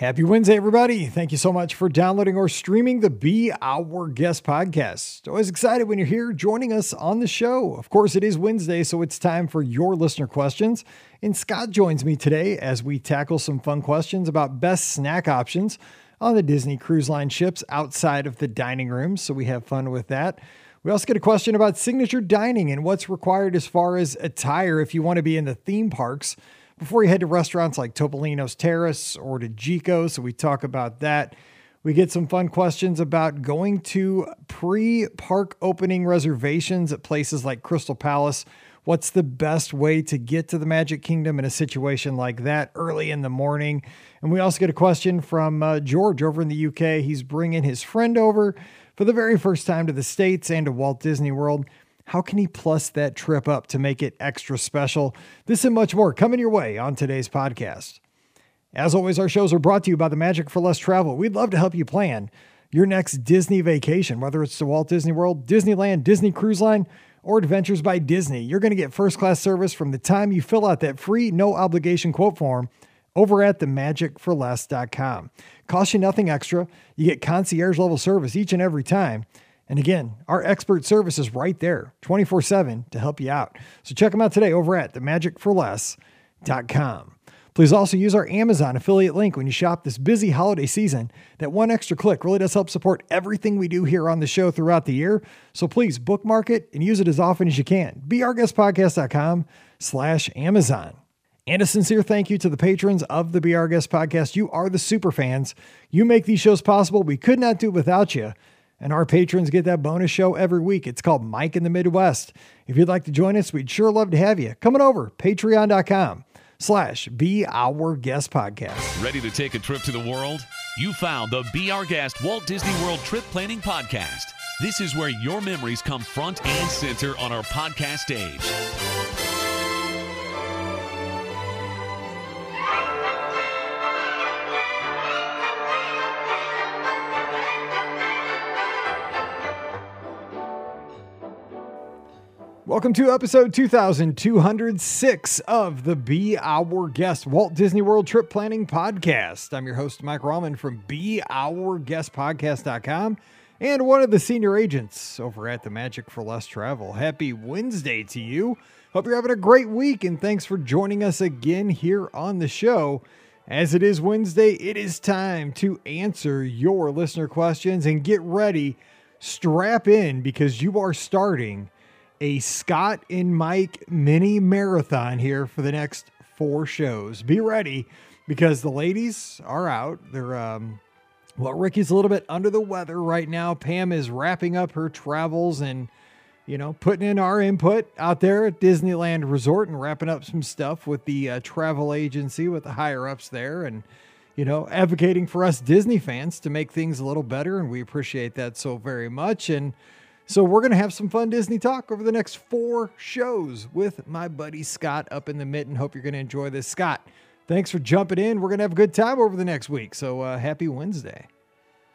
Happy Wednesday, everybody. Thank you so much for downloading or streaming the Be Our Guest podcast. Always excited when you're here joining us on the show. Of course, it is Wednesday, so it's time for your listener questions. And Scott joins me today as we tackle some fun questions about best snack options on the Disney Cruise Line ships outside of the dining room. So we have fun with that. We also get a question about signature dining and what's required as far as attire if you want to be in the theme parks before you head to restaurants like Topolino's Terrace or to Jiko. So we talk about that. We get some fun questions about going to pre park opening reservations at places like Crystal Palace. What's the best way to get to the Magic Kingdom in a situation like that early in the morning? And we also get a question from uh, George over in the UK. He's bringing his friend over for the very first time to the States and to Walt Disney World. How can he plus that trip up to make it extra special? This and much more coming your way on today's podcast. As always, our shows are brought to you by the Magic for Less Travel. We'd love to help you plan your next Disney vacation, whether it's to Walt Disney World, Disneyland, Disney Cruise Line, or Adventures by Disney. You're going to get first class service from the time you fill out that free, no obligation quote form over at themagicforless.com. Costs you nothing extra. You get concierge level service each and every time. And again, our expert service is right there 24 7 to help you out. So check them out today over at themagicforless.com. Please also use our Amazon affiliate link when you shop this busy holiday season. That one extra click really does help support everything we do here on the show throughout the year. So please bookmark it and use it as often as you can. BeOurGuestPodcast.com slash Amazon. And a sincere thank you to the patrons of the Our Guest podcast. You are the super fans. You make these shows possible. We could not do it without you. And our patrons get that bonus show every week. It's called Mike in the Midwest. If you'd like to join us, we'd sure love to have you. Coming over, patreon.com slash be our guest podcast. Ready to take a trip to the world? You found the Be Our Guest Walt Disney World Trip Planning Podcast. This is where your memories come front and center on our podcast stage. Welcome to episode 2206 of the Be Our Guest Walt Disney World Trip Planning Podcast. I'm your host, Mike Rallman from BeOurGuestPodcast.com and one of the senior agents over at the Magic for Less Travel. Happy Wednesday to you. Hope you're having a great week and thanks for joining us again here on the show. As it is Wednesday, it is time to answer your listener questions and get ready. Strap in because you are starting a Scott and Mike mini marathon here for the next four shows. Be ready because the ladies are out. They're, um, well, Ricky's a little bit under the weather right now. Pam is wrapping up her travels and, you know, putting in our input out there at Disneyland Resort and wrapping up some stuff with the uh, travel agency with the higher ups there and, you know, advocating for us Disney fans to make things a little better. And we appreciate that so very much. And, so we're going to have some fun Disney talk over the next four shows with my buddy Scott up in the mitten. Hope you're going to enjoy this. Scott, thanks for jumping in. We're going to have a good time over the next week. So uh, happy Wednesday.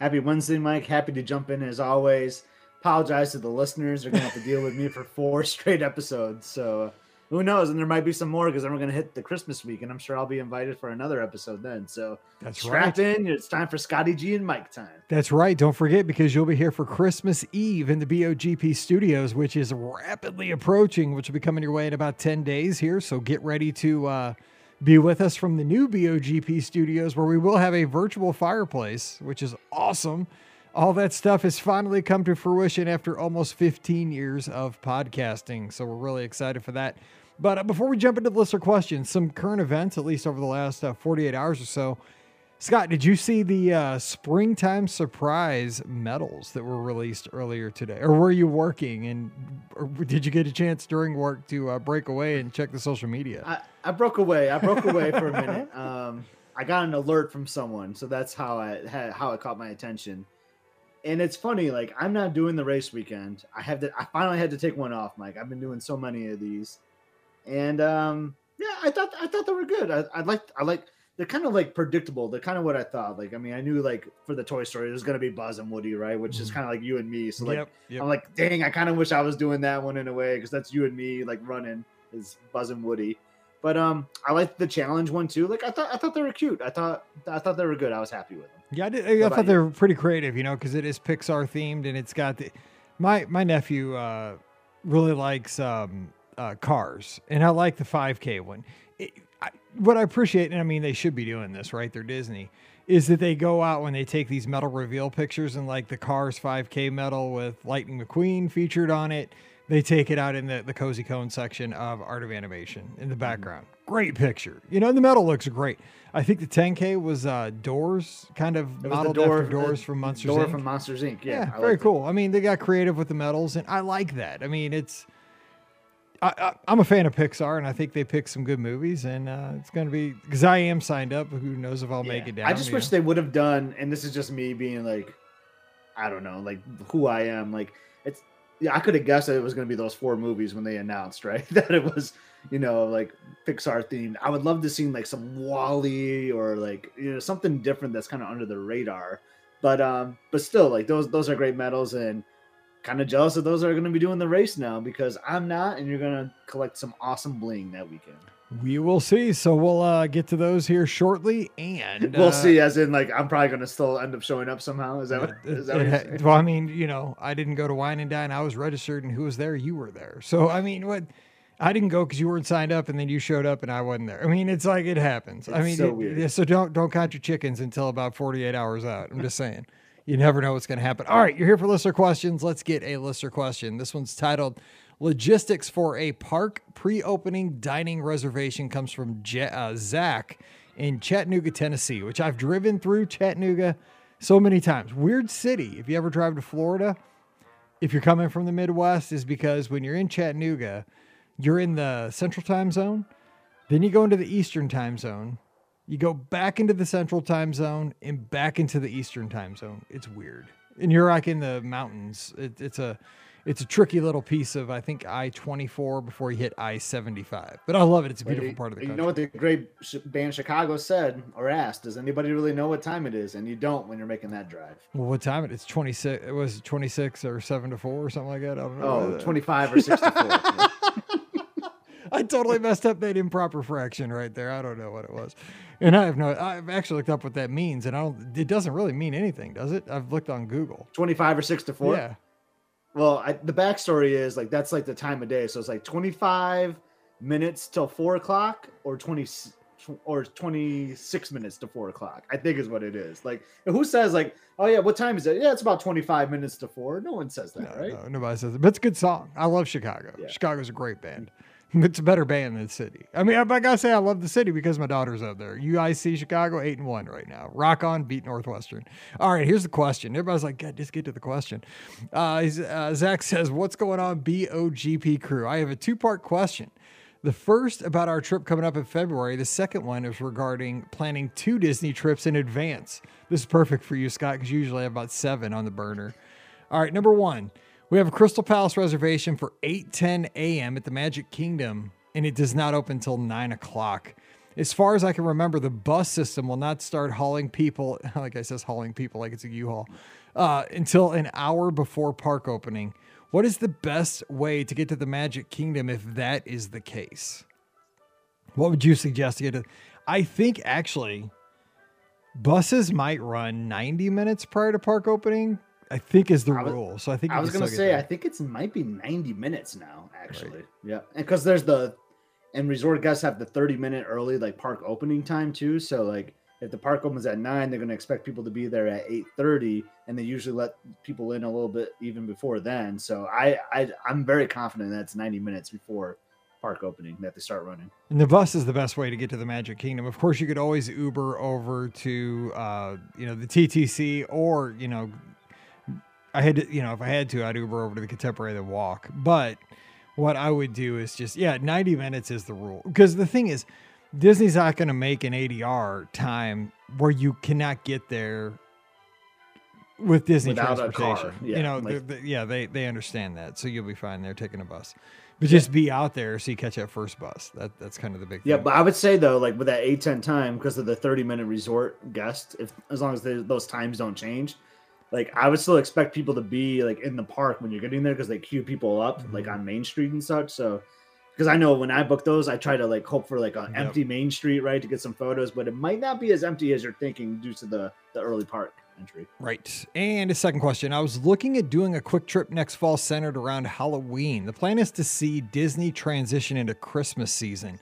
Happy Wednesday, Mike. Happy to jump in as always. Apologize to the listeners. They're going to have to deal with me for four straight episodes. So who knows? And there might be some more because then we're going to hit the Christmas week, and I'm sure I'll be invited for another episode then. So that's strap right. in. It's time for Scotty G and Mike time. That's right. Don't forget because you'll be here for Christmas Eve in the BOGP studios, which is rapidly approaching, which will be coming your way in about 10 days here. So get ready to uh, be with us from the new BOGP studios where we will have a virtual fireplace, which is awesome all that stuff has finally come to fruition after almost 15 years of podcasting. So we're really excited for that. But uh, before we jump into the listener questions, some current events, at least over the last uh, 48 hours or so. Scott, did you see the uh, springtime surprise medals that were released earlier today? Or were you working and did you get a chance during work to uh, break away and check the social media? I, I broke away. I broke away for a minute. Um, I got an alert from someone, so that's how I how it caught my attention and it's funny like i'm not doing the race weekend. I have to i finally had to take one off mike. I've been doing so many of these. And um yeah i thought i thought they were good. I, I like i like they're kind of like predictable. They're kind of what i thought. Like i mean i knew like for the toy story there's gonna be buzz and woody right? Which is mm-hmm. kind of like you and me. So like yep, yep. i'm like dang i kind of wish i was doing that one in a way because that's you and me like running is buzz and woody But um, I liked the challenge one too. Like I thought, I thought they were cute. I thought, I thought they were good. I was happy with them. Yeah, I, did, I thought they were pretty creative, you know, because it is Pixar themed and it's got the. My my nephew uh, really likes um, uh, cars, and I like the 5K one. It, I, what I appreciate, and I mean, they should be doing this, right? They're Disney. Is that they go out when they take these medal reveal pictures and like the Cars 5K medal with Lightning McQueen featured on it they take it out in the, the cozy cone section of art of animation in the mm-hmm. background great picture you know the medal looks great i think the 10k was uh doors kind of modeled door, after doors from monsters door Inc. from monsters inc yeah, yeah very cool it. i mean they got creative with the medals, and i like that i mean it's I, am a fan of Pixar, and I think they pick some good movies, and uh, it's going to be because I am signed up. Who knows if I'll yeah. make it down? I just wish know? they would have done, and this is just me being like, I don't know, like who I am. Like it's yeah, I could have guessed that it was going to be those four movies when they announced, right? that it was, you know, like Pixar themed. I would love to see like some WALL-E or like you know something different that's kind of under the radar. But um, but still, like those those are great medals, and kind of jealous that those are going to be doing the race now because I'm not, and you're going to collect some awesome bling that weekend. We will see. So we'll uh, get to those here shortly, and we'll uh, see. As in, like, I'm probably going to still end up showing up somehow. Is that what? Is that it, what well, I mean, you know, I didn't go to Wine and Dine. I was registered, and who was there? You were there. So I mean, what? I didn't go because you weren't signed up, and then you showed up, and I wasn't there. I mean, it's like it happens. It's I mean, so, it, so don't don't count your chickens until about 48 hours out. I'm just saying. You never know what's going to happen. All right, you're here for listener questions. Let's get a listener question. This one's titled Logistics for a park pre opening dining reservation comes from Je- uh, Zach in Chattanooga, Tennessee, which I've driven through Chattanooga so many times. Weird city. If you ever drive to Florida, if you're coming from the Midwest, is because when you're in Chattanooga, you're in the central time zone, then you go into the eastern time zone, you go back into the central time zone and back into the eastern time zone. It's weird. And you're like in the mountains. It, it's a it's a tricky little piece of I think I twenty four before you hit I seventy five. But I love it. It's a beautiful part of the country. You know what the great band Chicago said or asked? Does anybody really know what time it is? And you don't when you're making that drive. Well, what time it? It's twenty six. It was twenty six or seven to four or something like that. I don't know. Oh, 25 or six to four. I totally messed up that improper fraction right there. I don't know what it was. And I have no I've actually looked up what that means and I don't it doesn't really mean anything, does it? I've looked on Google. 25 or 6 to 4? Yeah. Well, I, the backstory is like that's like the time of day. So it's like 25 minutes till four o'clock or 20 or 26 minutes to four o'clock. I think is what it is. Like, who says like, oh yeah, what time is it? Yeah, it's about 25 minutes to four. No one says that, no, right? No, nobody says it. But it's a good song. I love Chicago. Yeah. Chicago's a great band. It's a better band than city. I mean, I, I gotta say, I love the city because my daughter's out there. UIC Chicago, eight and one right now. Rock on, beat Northwestern. All right, here's the question. Everybody's like, God, just get to the question. Uh, uh, Zach says, "What's going on, BOGP crew?" I have a two part question. The first about our trip coming up in February. The second one is regarding planning two Disney trips in advance. This is perfect for you, Scott, because you usually have about seven on the burner. All right, number one. We have a Crystal Palace reservation for 8:10 a.m. at the Magic Kingdom, and it does not open until 9 o'clock. As far as I can remember, the bus system will not start hauling people, like I says, hauling people like it's a U-Haul, uh, until an hour before park opening. What is the best way to get to the Magic Kingdom if that is the case? What would you suggest to get to? I think actually, buses might run 90 minutes prior to park opening I think is the was, rule. So I think I was gonna say I think it's might be 90 minutes now, actually. Right. Yeah. And because there's the and resort guests have the 30 minute early like park opening time too. So like if the park opens at nine, they're gonna expect people to be there at 8:30, and they usually let people in a little bit even before then. So I, I I'm very confident that's 90 minutes before park opening that they start running. And the bus is the best way to get to the Magic Kingdom. Of course, you could always Uber over to uh, you know the TTC or you know I had to, you know, if I had to, I'd Uber over to the Contemporary and walk. But what I would do is just, yeah, 90 minutes is the rule. Because the thing is, Disney's not going to make an ADR time where you cannot get there with Disney Without transportation. Yeah, you know, like, the, the, yeah, they they understand that, so you'll be fine. They're taking a bus, but just be out there so you catch that first bus. That that's kind of the big. Thing. Yeah, but I would say though, like with that eight ten time, because of the thirty minute resort guest, if as long as those times don't change, like I would still expect people to be like in the park when you're getting there because they queue people up mm-hmm. like on Main Street and such. So because I know when I book those, I try to like hope for like an Yep. empty main street, right, to get some photos. But it might not be as empty as you're thinking due to the the early park entry. Right. And a second question. I was looking at doing a quick trip next fall centered around Halloween. The plan is to see Disney transition into Christmas season.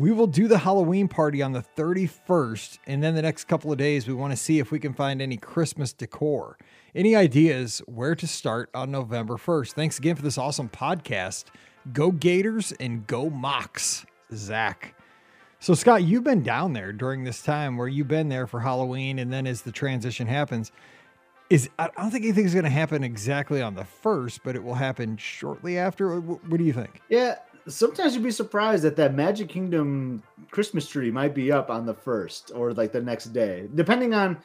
We will do the Halloween party on the 31st, and then the next couple of days, we want to see if we can find any Christmas decor. Any ideas where to start on November 1st? Thanks again for this awesome podcast. Go Gators and go Mocs, Zach. So, Scott, you've been down there during this time where you've been there for Halloween, and then as the transition happens, is I don't think anything's going to happen exactly on the first, but it will happen shortly after. What, what do you think? Yeah, sometimes you'd be surprised that that Magic Kingdom Christmas tree might be up on the first or like the next day, depending on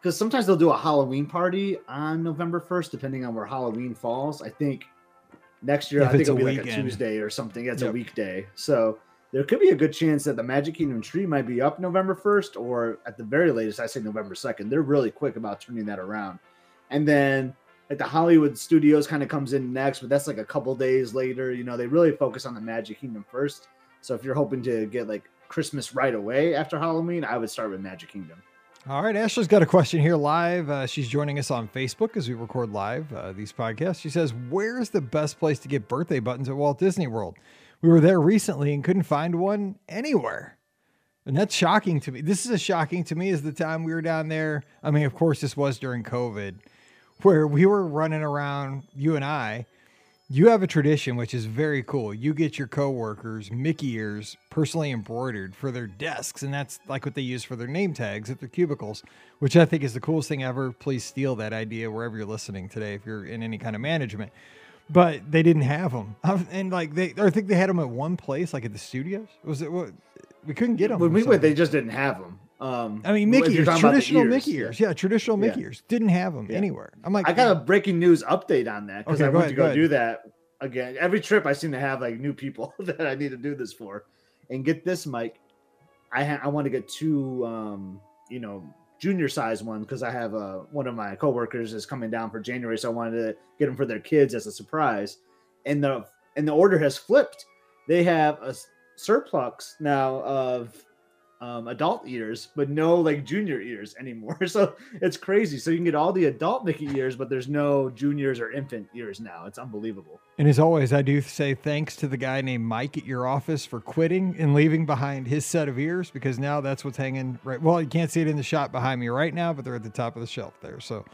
because sometimes they'll do a Halloween party on November first, depending on where Halloween falls. I think next year I think it'll be like a. Tuesday or something. It's Yep. a weekday, so there could be a good chance that the Magic Kingdom tree might be up November first, or at the very latest, I say November second. They're really quick about turning that around, and then like the Hollywood Studios kind of comes in next, but that's like a couple days later. You know, they really focus on the Magic Kingdom first. So if you're hoping to get like Christmas right away after Halloween, I would start with Magic Kingdom. All right, Ashley's got a question here live. Uh, she's joining us on Facebook as we record live uh, these podcasts. She says, "Where's the best place to get birthday buttons at Walt Disney World? We were there recently and couldn't find one anywhere." And that's shocking to me. This is as shocking to me as the time we were down there. I mean, of course, this was during COVID, where we were running around, you and I. You have a tradition which is very cool. You get your coworkers Mickey ears personally embroidered for their desks, and that's like what they use for their name tags at their cubicles, which I think is the coolest thing ever. Please steal that idea wherever you're listening today if you're in any kind of management. But they didn't have them, um, and like they, I think they had them at one place, like at the studios. Was it what? We couldn't get them. When we went, they just didn't have them. Um, I mean, Mickey ears, talking about the traditional ears, Mickey yeah. ears. Yeah, traditional Mickey Yeah. ears. Didn't have them Yeah. anywhere. I'm like, I got a breaking news update on that because Okay, I went ahead, to go go do that again. Every trip, I seem to have like new people that I need to do this for. And get this, Mike, I ha- I want to get two, um, you know, junior size ones because I have uh, one of my coworkers is coming down for January, so I wanted to get them for their kids as a surprise. And the and the order has flipped. They have a surplus now of um, adult ears, but no like junior ears anymore. So it's crazy. So you can get all the adult Mickey ears, but there's no juniors or infant ears now. It's unbelievable. And as always, I do say thanks to the guy named Mike at your office for quitting and leaving behind his set of ears because now that's what's hanging right. Well, you can't see it in the shot behind me right now, but they're at the top of the shelf there. So,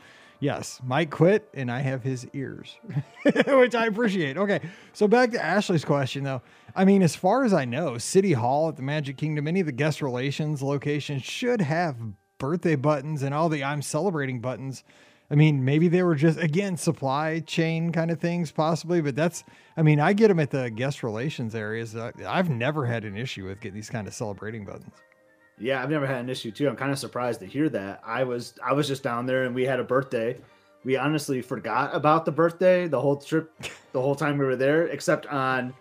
yes, Mike quit and I have his ears, which I appreciate. Okay. So, back to Ashley's question though. I mean, as far as I know, City Hall at the Magic Kingdom, any of the guest relations locations should have birthday buttons and all the I'm celebrating buttons. I mean, maybe they were just again supply chain kind of things, possibly. But that's, I mean, I get them at the guest relations areas. I, I've never had an issue with getting these kind of celebrating buttons. Yeah, I've never had an issue too. I'm kind of surprised to hear that. I was I was just down there and we had a birthday. We honestly forgot about the birthday the whole trip, the whole time we were there, except on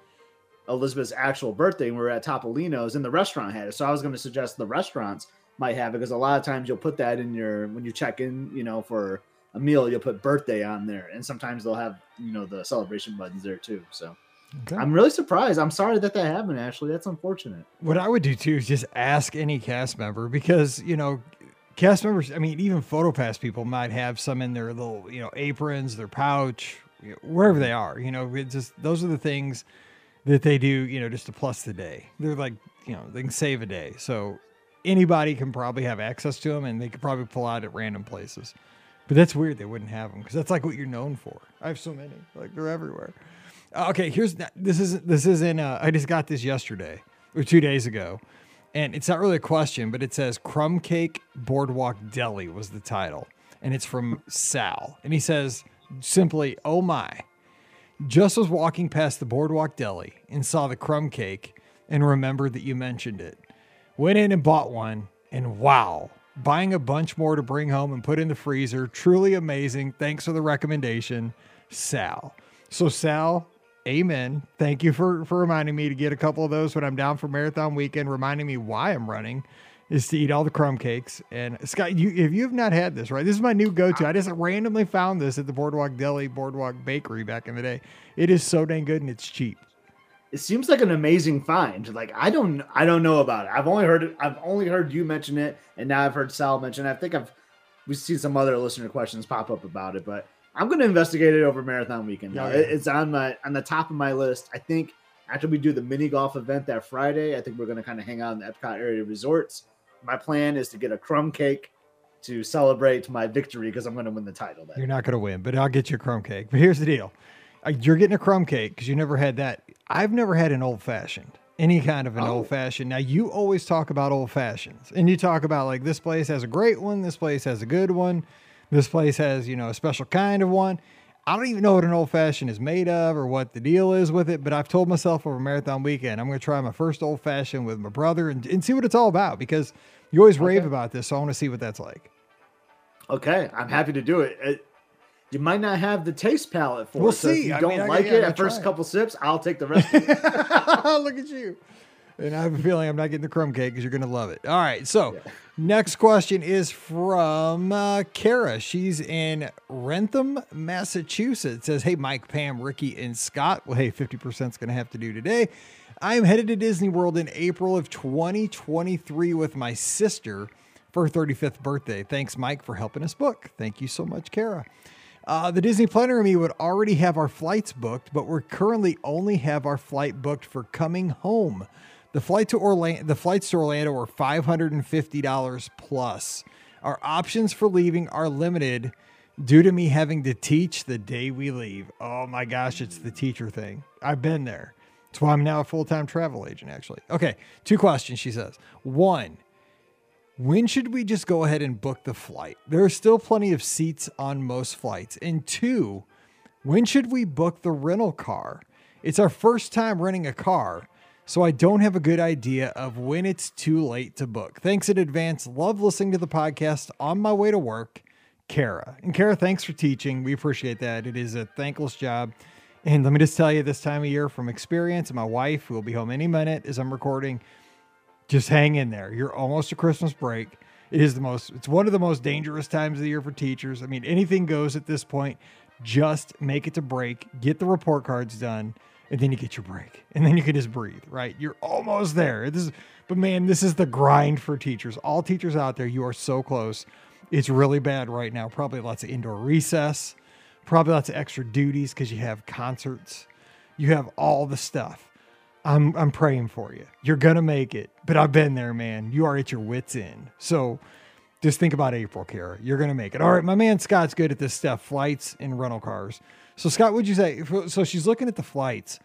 Elizabeth's actual birthday. when We were at Topolino's and the restaurant had it. So I was going to suggest the restaurants might have it because a lot of times you'll put that in your when you check in, you know, for a meal, you'll put birthday on there, and sometimes they'll have you know the celebration buttons there too. So Okay. I'm really surprised. I'm sorry that that happened. Ashley, that's unfortunate. What I would do too is just ask any cast member because, you know, cast members, I mean, even PhotoPass people might have some in their little, you know, aprons, their pouch, wherever they are. You know, it just those are the things that they do, you know, just to plus the day. They're like, you know, they can save a day. So anybody can probably have access to them and they could probably pull out at random places. But that's weird they wouldn't have them because that's like what you're known for. I have so many, like they're everywhere. Uh, Okay, here's this is this is in. Uh, I just got this yesterday or two days ago, and it's not really a question, but it says "Crumb Cake Boardwalk Deli" was the title, and it's from Sal, and he says simply, "Oh my." Just was walking past the Boardwalk Deli and saw the crumb cake and remembered that you mentioned it. Went in and bought one, and wow, buying a bunch more to bring home and put in the freezer. Truly amazing. Thanks for the recommendation, Sal. So, Sal, amen. Thank you for, for reminding me to get a couple of those when I'm down for marathon weekend, reminding me why I'm running is to eat all the crumb cakes. And Scott, you if you have not had this, right? This is my new go-to. I just randomly found this at the Boardwalk Deli, Boardwalk Bakery back in the day. It is so dang good and it's cheap. it seems like an amazing find. Like I don't I don't know about it. I've only heard it. I've only heard you mention it, and now I've heard Sal mention. It. I think I've we see some other listener questions pop up about it, but I'm going to investigate it over marathon weekend. Yeah, yeah. It's on my on the top of my list. I think after we do the mini golf event that Friday, I think we're going to kind of hang out in the Epcot area resorts. My plan is to get a crumb cake to celebrate my victory because I'm going to win the title. That You're not going to win, but I'll get you a crumb cake. But here's the deal Uh, you're getting a crumb cake because you never had that. I've never had an old fashioned, any kind of an Oh. old fashioned. Now, you always talk about old fashions and you talk about like this place has a great one, this place has a good one, this place has, you know, a special kind of one. I don't even know what an old fashioned is made of or what the deal is with it, but I've told myself over marathon weekend, I'm going to try my first old fashioned with my brother and, and see what it's all about because you always rave about this. So I want to see what that's like. Okay, I'm happy to do it. It- you might not have the taste palette for We'll it. so if see. you I don't mean, like yeah, it at first it. couple sips, I'll take the rest. Of it. Look at you. And I have a feeling I'm not getting the crumb cake because you're going to love it. All right. So, next question is from uh, Kara. She's in Wrentham, Massachusetts. Says, Hey, Mike, Pam, Ricky, and Scott. Well, hey, 50% is going to have to do today. I am headed to Disney World in April of 2023 with my sister for her 35th birthday. Thanks, Mike, for helping us book. Thank you so much, Kara. Uh, the Disney Planner and me would already have our flights booked, but we're currently only have our flight booked for coming home. The flight to Orlando, the flights to Orlando are five hundred and fifty dollars plus. Our options for leaving are limited due to me having to teach the day we leave. Oh my gosh, it's the teacher thing. I've been there. That's why I'm now a full time travel agent. Actually, okay. Two questions. She says one. When should we just go ahead and book the flight? There are still plenty of seats on most flights. And two, when should we book the rental car? It's our first time renting a car, so I don't have a good idea of when it's too late to book. Thanks in advance. Love listening to the podcast on my way to work. Kara. And Kara, thanks for teaching. We appreciate that. It is a thankless job. And let me just tell you this time of year from experience, my wife, who will be home any minute as I'm recording, just hang in there. You're almost to Christmas break. It is the most, it's one of the most dangerous times of the year for teachers. I mean, anything goes at this point. Just make it to break, get the report cards done, and then you get your break. And then you can just breathe, right? You're almost there. This is, but man, this is the grind for teachers. All teachers out there, you are so close. It's really bad right now. Probably lots of indoor recess, probably lots of extra duties because you have concerts, you have all the stuff. I'm I'm praying for you. You're gonna make it. But I've been there, man. You are at your wits end. So just think about April, Kara. You're gonna make it. All right, my man Scott's good at this stuff, flights and rental cars. So Scott, would you say? So she's looking at the flights.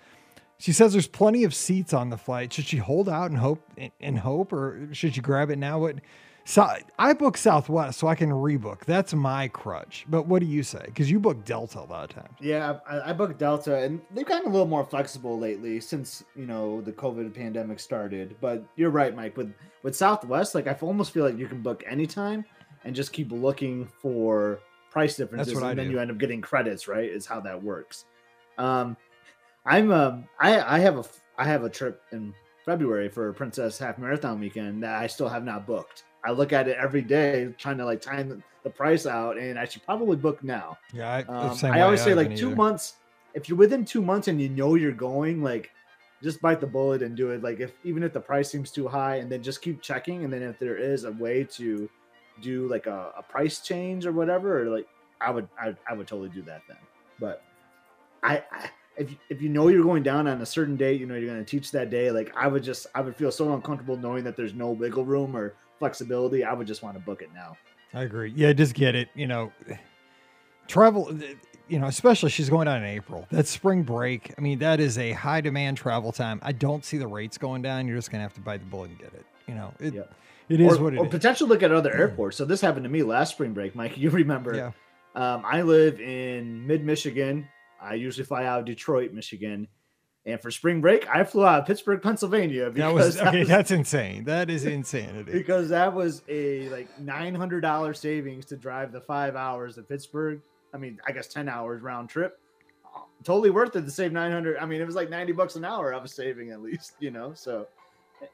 She says there's plenty of seats on the flight. Should she hold out and hope and hope, or should she grab it now? What? So I book Southwest so I can rebook. That's my crutch. But what do you say? Because you book Delta a lot of times. Yeah, I, I booked Delta, and they've gotten a little more flexible lately since you know the COVID pandemic started. But you're right, Mike. With with Southwest, like I almost feel like you can book anytime and just keep looking for price differences, what I and then do. you end up getting credits. Right, is how that works. Um, I'm um, I I have a I have a trip in February for Princess Half Marathon weekend that I still have not booked. I look at it every day, trying to like time the, price out, and I should probably book now. Yeah, I, Um, I way. always say haven't like two either. months. If you're within two months and you know you're going, like just bite the bullet and do it. Like if even if the price seems too high, and then just keep checking, and then if there is a way to do like a, a price change or whatever, or like I would I, I would totally do that then. But I, I if if you know you're going down on a certain date, you know you're going to teach that day. Like I would just I would feel so uncomfortable knowing that there's no wiggle room or flexibility. I would just want to book it now. I agree. Yeah, just get it. You know, travel. Uh, you know, especially she's going down in April. That's spring break. I mean, that is a high demand travel time. I don't see the rates going down. You're just gonna have to bite the bullet and get it. You know, it, Yep. It is or, what it or is. potentially look at other airports. So this happened to me last spring break, Mike. You remember? Yeah. Um, I live in mid Michigan. I usually fly out of Detroit, Michigan. And for spring break, I flew out of Pittsburgh, Pennsylvania That because was that okay. was- That's insane. That is insanity. because that was a like nine hundred dollar savings to drive the five hours to Pittsburgh. I mean, I guess ten hours round trip. Totally worth it to save nine hundred. I mean, it was like ninety bucks an hour. I was saving at least, you know. So,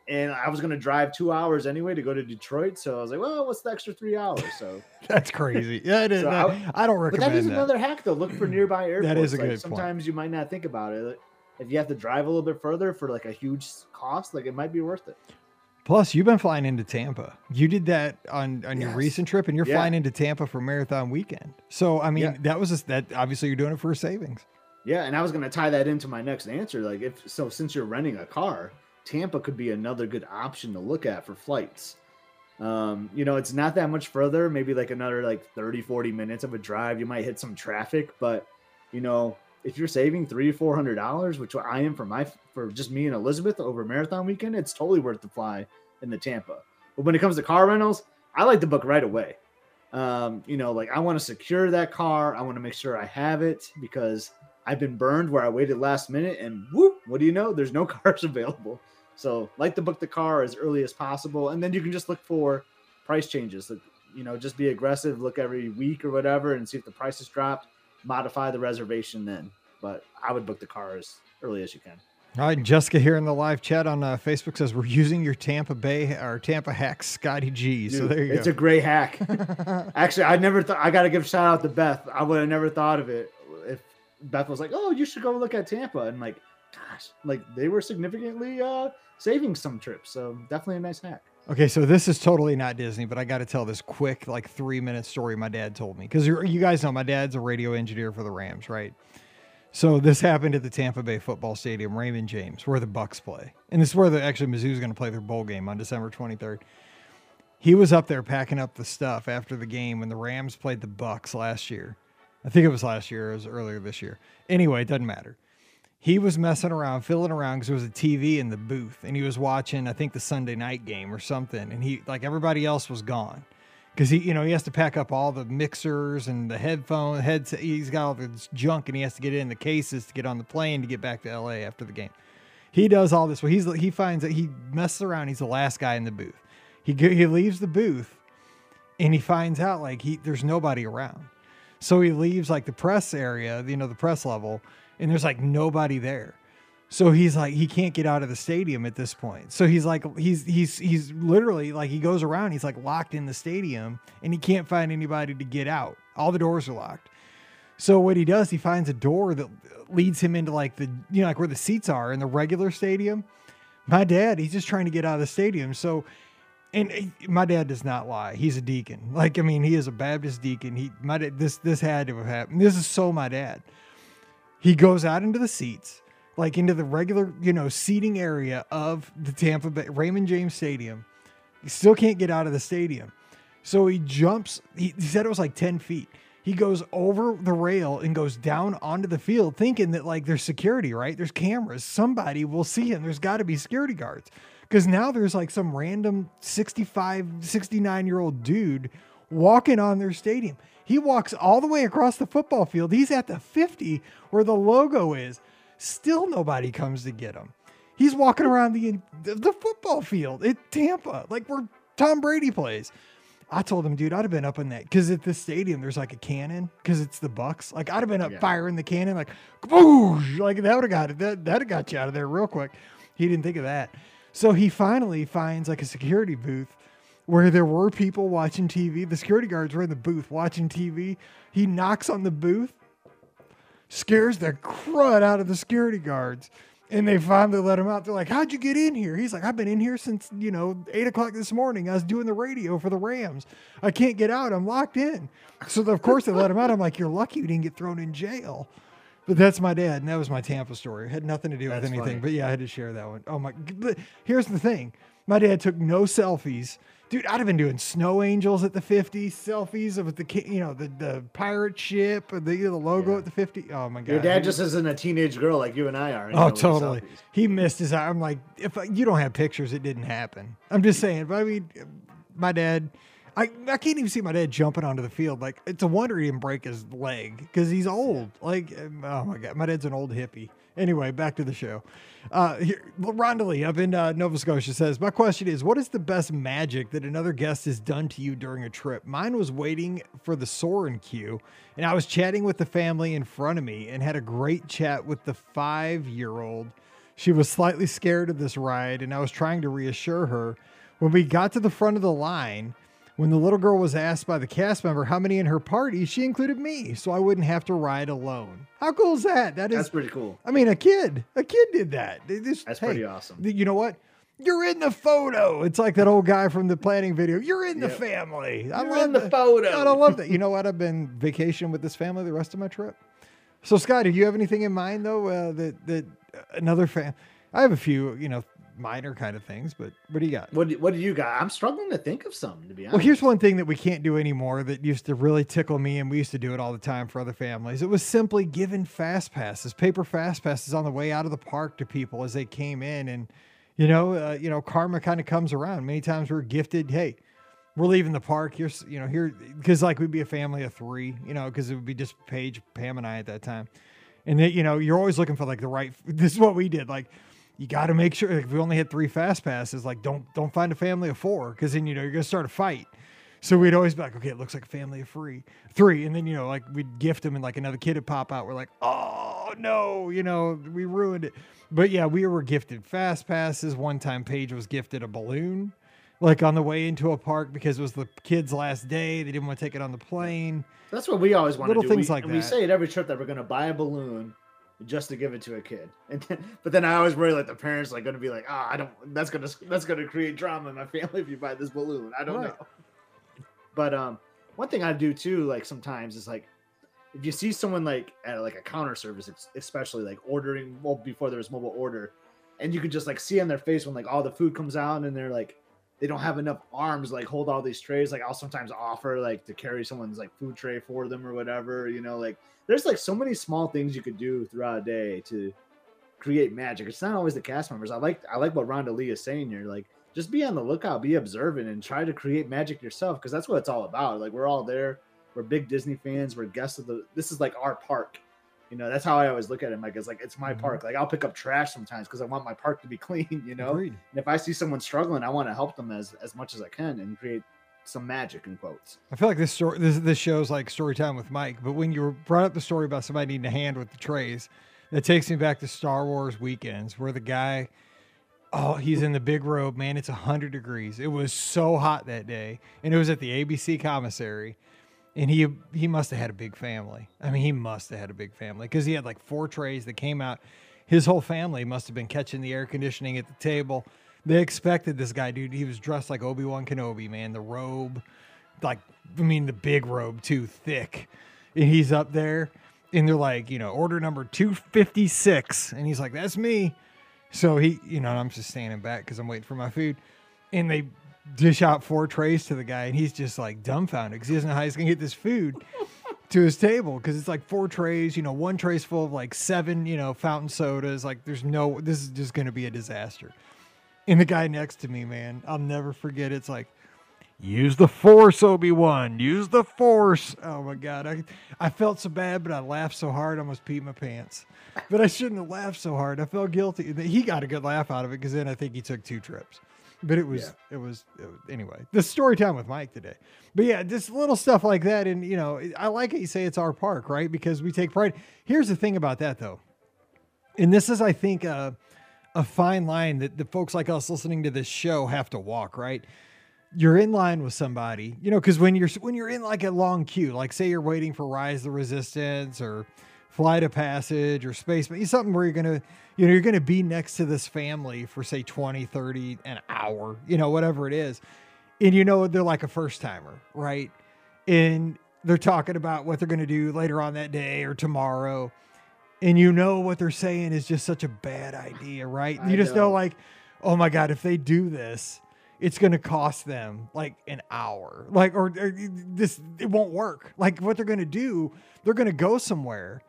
and I was gonna drive two hours anyway to go to Detroit. So I was like, well, what's the extra three hours? So. That's crazy. Yeah, it is. So I, I- don't But that is that. another hack though. Look for nearby airports. That is a Like, good point. Sometimes you might not think about it. if you have to drive a little bit further for like a huge cost, like it might be worth it. Plus, you've been flying into Tampa. You did that on on your recent trip, and you're Yeah. flying into Tampa for marathon weekend. So, I mean, Yeah. that was just, that. Obviously, you're doing it for savings. Yeah, and I was gonna tie that into my next answer. Like, if so, since you're renting a car, Tampa could be another good option to look at for flights. Um, you know, it's not that much further, maybe like another like 30, 40 minutes of a drive. You might hit some traffic, but you know, if you're saving three or four hundred dollars, which I am for my for just me and Elizabeth over marathon weekend, it's totally worth the fly in the Tampa. But when it comes to car rentals, I like to book right away. Um, you know, like I want to secure that car. I want to make sure I have it because I've been burned where I waited last minute and whoop, what do you know? There's no cars available. So like to book the car as early as possible, and then you can just look for price changes. Like, you know, just be aggressive, look every week or whatever, and see if the price has dropped. Modify the reservation then. But I would book the car as early as you can. All right, Jessica here in the live chat on uh, Facebook says we're using your Tampa Bay or Tampa hack Scotty G. so there you it's go. It's a great hack. Actually, I never thought I got to give shout out to Beth. I would have never thought of it if Beth was like, "Oh, you should go look at Tampa," and like, gosh, like they were significantly uh saving some trips. So definitely a nice hack. Okay, so this is totally not Disney, but I got to tell this quick, like three minute story my dad told me. Because you guys know my dad's a radio engineer for the Rams, right? So this happened at the Tampa Bay football stadium, Raymond James, where the Bucs play. And this is where the actually Mizzou's going to play their bowl game on December 23rd. He was up there packing up the stuff after the game when the Rams played the Bucs last year. I think it was last year, or it was earlier this year. Anyway, it doesn't matter he was messing around, fiddling around because there was a TV in the booth, and he was watching, I think, the Sunday night game or something. And he, like everybody else, was gone because he, you know, he has to pack up all the mixers and the headphone headset. He's got all this junk, and he has to get it in the cases to get on the plane to get back to LA after the game. He does all this. Well, he's he finds that he messes around. He's the last guy in the booth. He he leaves the booth, and he finds out like he there's nobody around. So he leaves like the press area, you know, the press level, and there's like nobody there. So he's like he can't get out of the stadium at this point. So he's like he's he's he's literally like he goes around, he's like locked in the stadium and he can't find anybody to get out. All the doors are locked. So what he does, he finds a door that leads him into like the you know like where the seats are in the regular stadium. My dad, he's just trying to get out of the stadium. So and he- my dad does not lie. He's a deacon. Like I mean, he is a Baptist deacon. He my dad, this this had to have happened. This is so my dad. He goes out into the seats, like into the regular, you know, seating area of the Tampa Bay Raymond James Stadium. He still can't get out of the stadium. So he jumps, he, he said it was like 10 feet. He goes over the rail and goes down onto the field, thinking that like there's security, right? There's cameras. Somebody will see him. There's got to be security guards. Because now there's like some random 65, 69 year old dude walking on their stadium. He walks all the way across the football field. He's at the 50 where the logo is. Still nobody comes to get him. He's walking around the the football field at Tampa, like where Tom Brady plays. I told him, dude, I'd have been up in that because at this stadium there's like a cannon because it's the Bucs. Like I'd have been up Yeah. firing the cannon, like boosh, like that would have got it. That have got you out of there real quick. He didn't think of that. So he finally finds like a security booth where there were people watching TV. The security guards were in the booth watching TV. He knocks on the booth, scares the crud out of the security guards. And they finally let him out. They're like, How'd you get in here? He's like, I've been in here since, you know, eight o'clock this morning. I was doing the radio for the Rams. I can't get out. I'm locked in. So, of course, they let him out. I'm like, You're lucky you didn't get thrown in jail. But that's my dad. And that was my Tampa story. It had nothing to do with anything. funny. But yeah, I had to share that one. Oh, my. But here's the thing my dad took no selfies. Dude, I'd have been doing snow angels at the 50, selfies of the, you know, the, the pirate ship, the, the logo Yeah. at the 50. Oh, my God. Your dad just isn't a teenage girl like you and I are. Oh, totally. He missed his. I'm like, if I- you don't have pictures, it didn't happen. I'm just saying. But I mean, my dad, I I can't even see my dad jumping onto the field. Like it's a wonder he didn't break his leg because he's old. Like um, oh my god, my dad's an old hippie. Anyway, back to the show. Uh, here, up in uh, Nova Scotia says, My question is, what is the best magic that another guest has done to you during a trip? Mine was waiting for the Soarin' queue, and I was chatting with the family in front of me and had a great chat with the five year old. She was slightly scared of this ride, and I was trying to reassure her. When we got to the front of the line, When the little girl was asked by the cast member how many in her party, she included me, so I wouldn't have to ride alone. How cool is that? That is That's pretty cool. I mean, a kid, a kid did that. Just- That's hey, pretty awesome. You know what? You're in the photo. It's like that old guy from the planning video. You're in the family. I You're love in the that. photo. God, I love that. You know what? I've been vacation with this family the rest of my trip. So, Scott, do you have anything in mind though? Uh, that that uh, another fan? I have a few, you know, minor kind of things, but what do you got? What do, what do you got? I'm struggling to think of some to be honest. Well, here's one thing that we can't do anymore that used to really tickle me, and we used to do it all the time for other families. It was simply giving fast passes, paper fast passes on the way out of the park to people as they came in, and you know, uh, you know, karma kind of comes around. Many times we're gifted, hey, we're leaving the park. Here's, you know, here because like we'd be a family of three, you know, because it would be just Paige, Pam, and I at that time, and then you know, you're always looking for like the right. This is what we did, like you got to make sure if we only had three fast passes, like don't don't find a family of four because then you know you're gonna start a fight. So we'd always be like, okay, it looks like a family of three, three, and then you know like we'd gift them and like another kid would pop out. We're like, oh no, you know we ruined it. But yeah, we were gifted fast passes. One time, Paige was gifted a balloon, like on the way into a park because it was the kid's last day. They didn't want to take it on the plane. That's what we always want Little to do. things we, like and we say at every trip that we're to buy a balloon just to give it to a kid. And then, but then I always worry like the parents like going to be like, "Ah, I don't that's going to that's to create drama in my family if you buy this balloon." I don't Right. know. But um one thing I do too like sometimes is like if you see someone like at like a counter service especially like ordering well before there was mobile order and you could just like see on their face when like all the food comes out and they're like they don't have enough arms like hold all these trays. Like i'll sometimes offer like to carry someone's like food tray for them or whatever you know like there's like so many small things you could do throughout a day to create magic. It's not always the cast members. I like i like what rhonda lee is saying here. Like just be on the lookout be observant and try to create magic yourself because that's what it's all about. Like we're all there. We're big disney fans. We're guests of the this is like our park you know that's how i always look at it like it's like it's my Mhm. park like i'll pick up trash sometimes because i want my park to be clean you know Agreed. and if I see someone struggling, I want to help them as as much as I can and create some magic in quotes. I feel like this story, this this show's like story time with Mike. But when you brought up the story about somebody needing a hand with the trays, that takes me back to Star Wars weekends, where the guy, oh, he's in the big robe, man. It's hundred degrees. It was so hot that day, and it was at the ABC commissary, and he he must have had a big family. I mean, he must have had a big family because he had like four trays that came out. His whole family must have been catching the air conditioning at the table. They expected this guy, dude. He was dressed like Obi Wan Kenobi, man. The robe, like I mean, the big robe too, thick. And he's up there, and they're like, you know, order number two fifty six, and he's like, that's me. So he, you know, I'm just standing back because I'm waiting for my food, and they dish out four trays to the guy, and he's just like dumbfounded because he doesn't know how he's gonna get this food to his table because it's like four trays. You know, one tray's full of like seven, you know, fountain sodas. Like, there's no, this is just gonna be a disaster. And the guy next to me, man, I'll never forget. It's like, use the force, Obi Wan. Use the force. Oh my god, I I felt so bad, but I laughed so hard, I almost peed my pants. But I shouldn't have laughed so hard. I felt guilty. He got a good laugh out of it because then I think he took two trips. But it was, it was, it anyway. The story time with Mike today. But yeah, just little stuff like that, and you know, I like it. You say it's our park, right? Because we take pride. Here's the thing about that, though, and this is, I think, uh, a fine line that the folks like us listening to this show have to walk, right? You're in line with somebody, you know, because when you're when you're in like a long queue, like say you're waiting for Rise of the Resistance or Flight of Passage or Space, but something where you're gonna, you know, you're gonna be next to this family for say 20, 30, an hour, you know, whatever it is. And you know they're like a first timer, right? And they're talking about what they're gonna do later on that day or tomorrow and you know what they're saying is just such a bad idea, right? You just know. know. like, oh my god, if they do this, it's going to cost them like an hour, like or, or this it won't work. Like what they're going to do, they're going to go somewhere.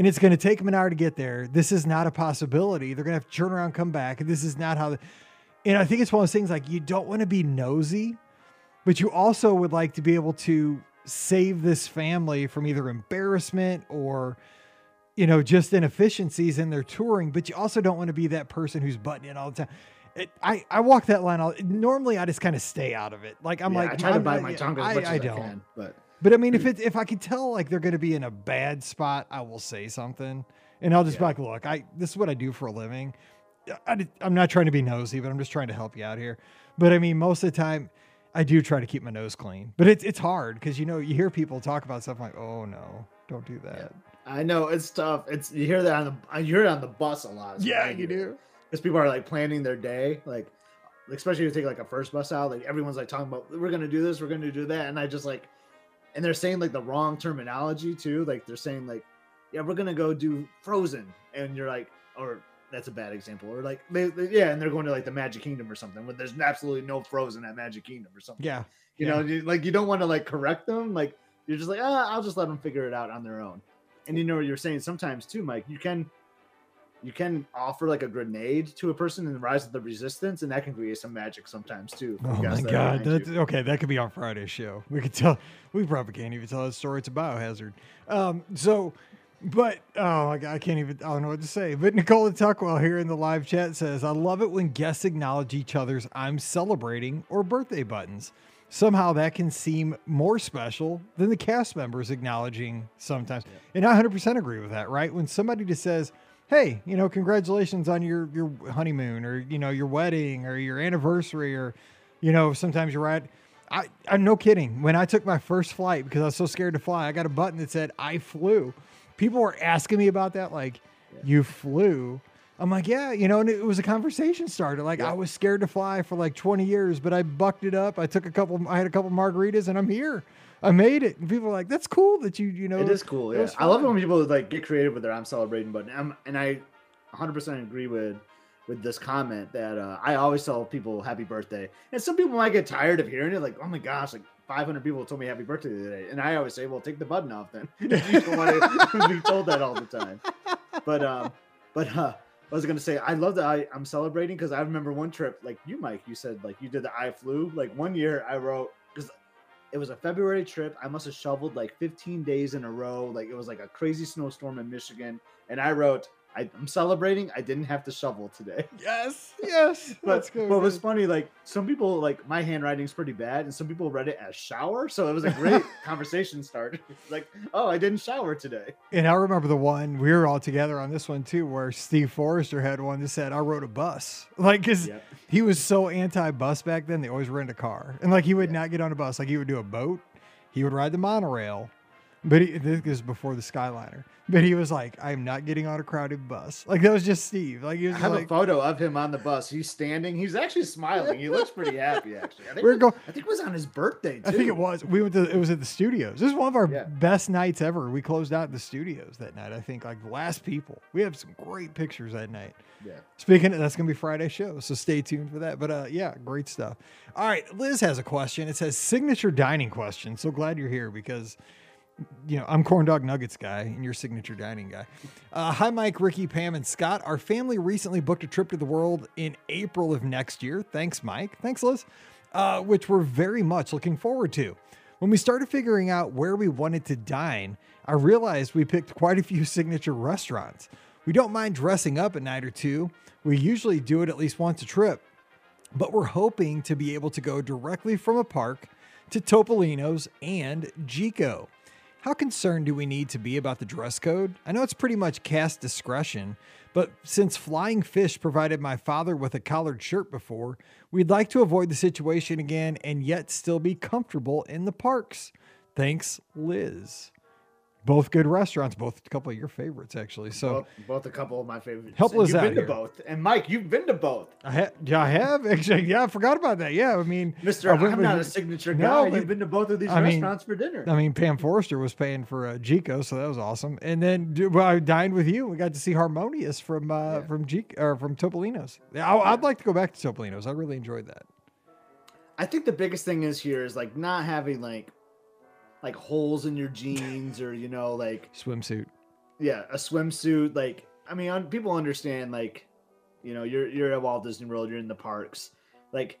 And it's going to take them an hour to get there. This is not a possibility. They're going to have to turn around, come back. This is not how. The, and I think it's one of those things like you don't want to be nosy, but you also would like to be able to save this family from either embarrassment or you know, just inefficiencies in their touring, but you also don't want to be that person who's butting in all the time. It, I, I walk that line. All, normally, I just kind of stay out of it. Like I'm Yeah, like I try to bite my tongue as I, much as I I, don't. can, but But I mean, if hmm. it if I can tell like they're going to be in a bad spot, I will say something, and I'll just be like, look, I this is what I do for a living. I, am not trying to be nosy, but I'm just trying to help you out here. But I mean, most of the time, I do try to keep my nose clean, but it's it's hard because you know you hear people talk about stuff like, oh no, don't do that. I know it's tough. It's you hear that on the you hear it on the bus a lot. Yeah, you do. because people are like planning their day, like especially if you take like a first bus out, like everyone's like talking about we're gonna do this, we're gonna do that, and I just like, and they're saying like the wrong terminology too. Like they're saying like, yeah, we're gonna go do Frozen, and you're like, or that's a bad example, or like they, they- yeah, and they're going to like the Magic Kingdom or something, when there's absolutely no Frozen at Magic Kingdom or something. Yeah, You Yeah. know, you, like you don't want to like correct them. Like you're just like, ah, I'll just let them figure it out on their own. And you know what you're saying sometimes too, Mike. You can, you can offer like a grenade to a person and rise of the resistance, and that can create some magic sometimes too. Oh my that god, that's you. okay. That could be on Friday's show. We could tell. We probably can't even tell that story. It's a biohazard. Um. So, but oh my god, I can't even. I don't know what to say. But Nicola Tuckwell here in the live chat says, "I love it when guests acknowledge each other's "I'm celebrating" or birthday buttons. Somehow that can seem more special than the cast members acknowledging sometimes. And I 100% agree with that. Right? When somebody just says." Hey, you know, congratulations on your your honeymoon or you know your wedding or your anniversary or you know, sometimes you're right. I, I'm no kidding. When I took my first flight because I was so scared to fly, I got a button that said I flew. People were asking me about that, like, you flew. I'm like, yeah, you know, and it was a conversation starter. Like, I was scared to fly for like 20 years, but I bucked it up. I took a couple, I had a couple margaritas, and I'm here. I made it. And people are like, that's cool that you, you know, It is cool. Yeah, I love it when people like get creative with their "I'm celebrating" button. I'm, and I 100% agree with with this comment that uh, I always tell people happy birthday. And some people might get tired of hearing it, like, oh my gosh, like 500 people told me happy birthday today. And I always say, well, take the button off then. you don't want to be told that all the time. But um, but uh, I was gonna say I love that I, I'm celebrating because I remember one trip, like you, Mike, you said like you did the I flew. Like one year I wrote because it was a February trip. I must have shoveled like 15 days in a row. Like it was like a crazy snowstorm in Michigan. And I wrote, I, I'm celebrating. I didn't have to shovel today. Yes, yes. But Let's go. what was funny, like some people like my handwriting's pretty bad, and some people read it as shower. So it was a great conversation starter. like, oh, I didn't shower today. And I remember the one we were all together on this one too, where Steve Forrester had one that said, "I rode a bus," like because Yep. he was so anti-bus back then. They always rent a car, and like he would Yeah. not get on a bus. Like he would do a boat, he would ride the monorail, but he, this is before the Skyliner. But he was like, "I am not getting on a crowded bus." Like that was just Steve. Like he I have like, a photo of him on the bus. He's standing. He's actually smiling. He looks pretty happy, actually. I think, We're it- go- I think it was on his birthday. Too. I think it was. We went to. It was at the studios. This is one of our Yeah. best nights ever. We closed out the studios that night. I think like the last people. We have some great pictures that night. Yeah. Speaking of, that's going to be Friday show, so stay tuned for that. But uh, yeah, great stuff. All right, Liz has a question. It says signature dining question. So glad you're here because you know I'm corn dog nuggets guy and you're signature dining guy. Uh, hi, Mike, Ricky, Pam, and Scott. Our family recently booked a trip to the world in April of next year. Thanks, Mike. Thanks, Liz. Uh, which we're very much looking forward to. When we started figuring out where we wanted to dine, I realized we picked quite a few signature restaurants. We don't mind dressing up a night or two. We usually do it at least once a trip, but we're hoping to be able to go directly from a park to Topolino's and Jiko. How concerned do we need to be about the dress code? I know it's pretty much cast discretion, but since Flying Fish provided my father with a collared shirt before, we'd like to avoid the situation again and yet still be comfortable in the parks. Thanks, Liz. Both good restaurants, both a couple of your favorites, actually. So both, both a couple of my favorites. Help Liz You've out been here. to both, and Mike, you've been to both. I, ha- yeah, I have actually. Yeah, I forgot about that. Yeah, I mean, Mister, I I'm not a signature guy. You've been to both of these I mean- restaurants for dinner. I mean, Pam Forrester was paying for uh, Jiko, so that was awesome. And then well, I dined with you. We got to see Harmonious from uh, Yeah. from G or from Topolino's. Yeah, I'd like to go back to Topolino's. I really enjoyed that. I think the biggest thing is here is like not having like like holes in your jeans or you know like Swimsuit. yeah a swimsuit like I mean un- people understand like you know you're you're at Walt Disney World you're in the parks. Like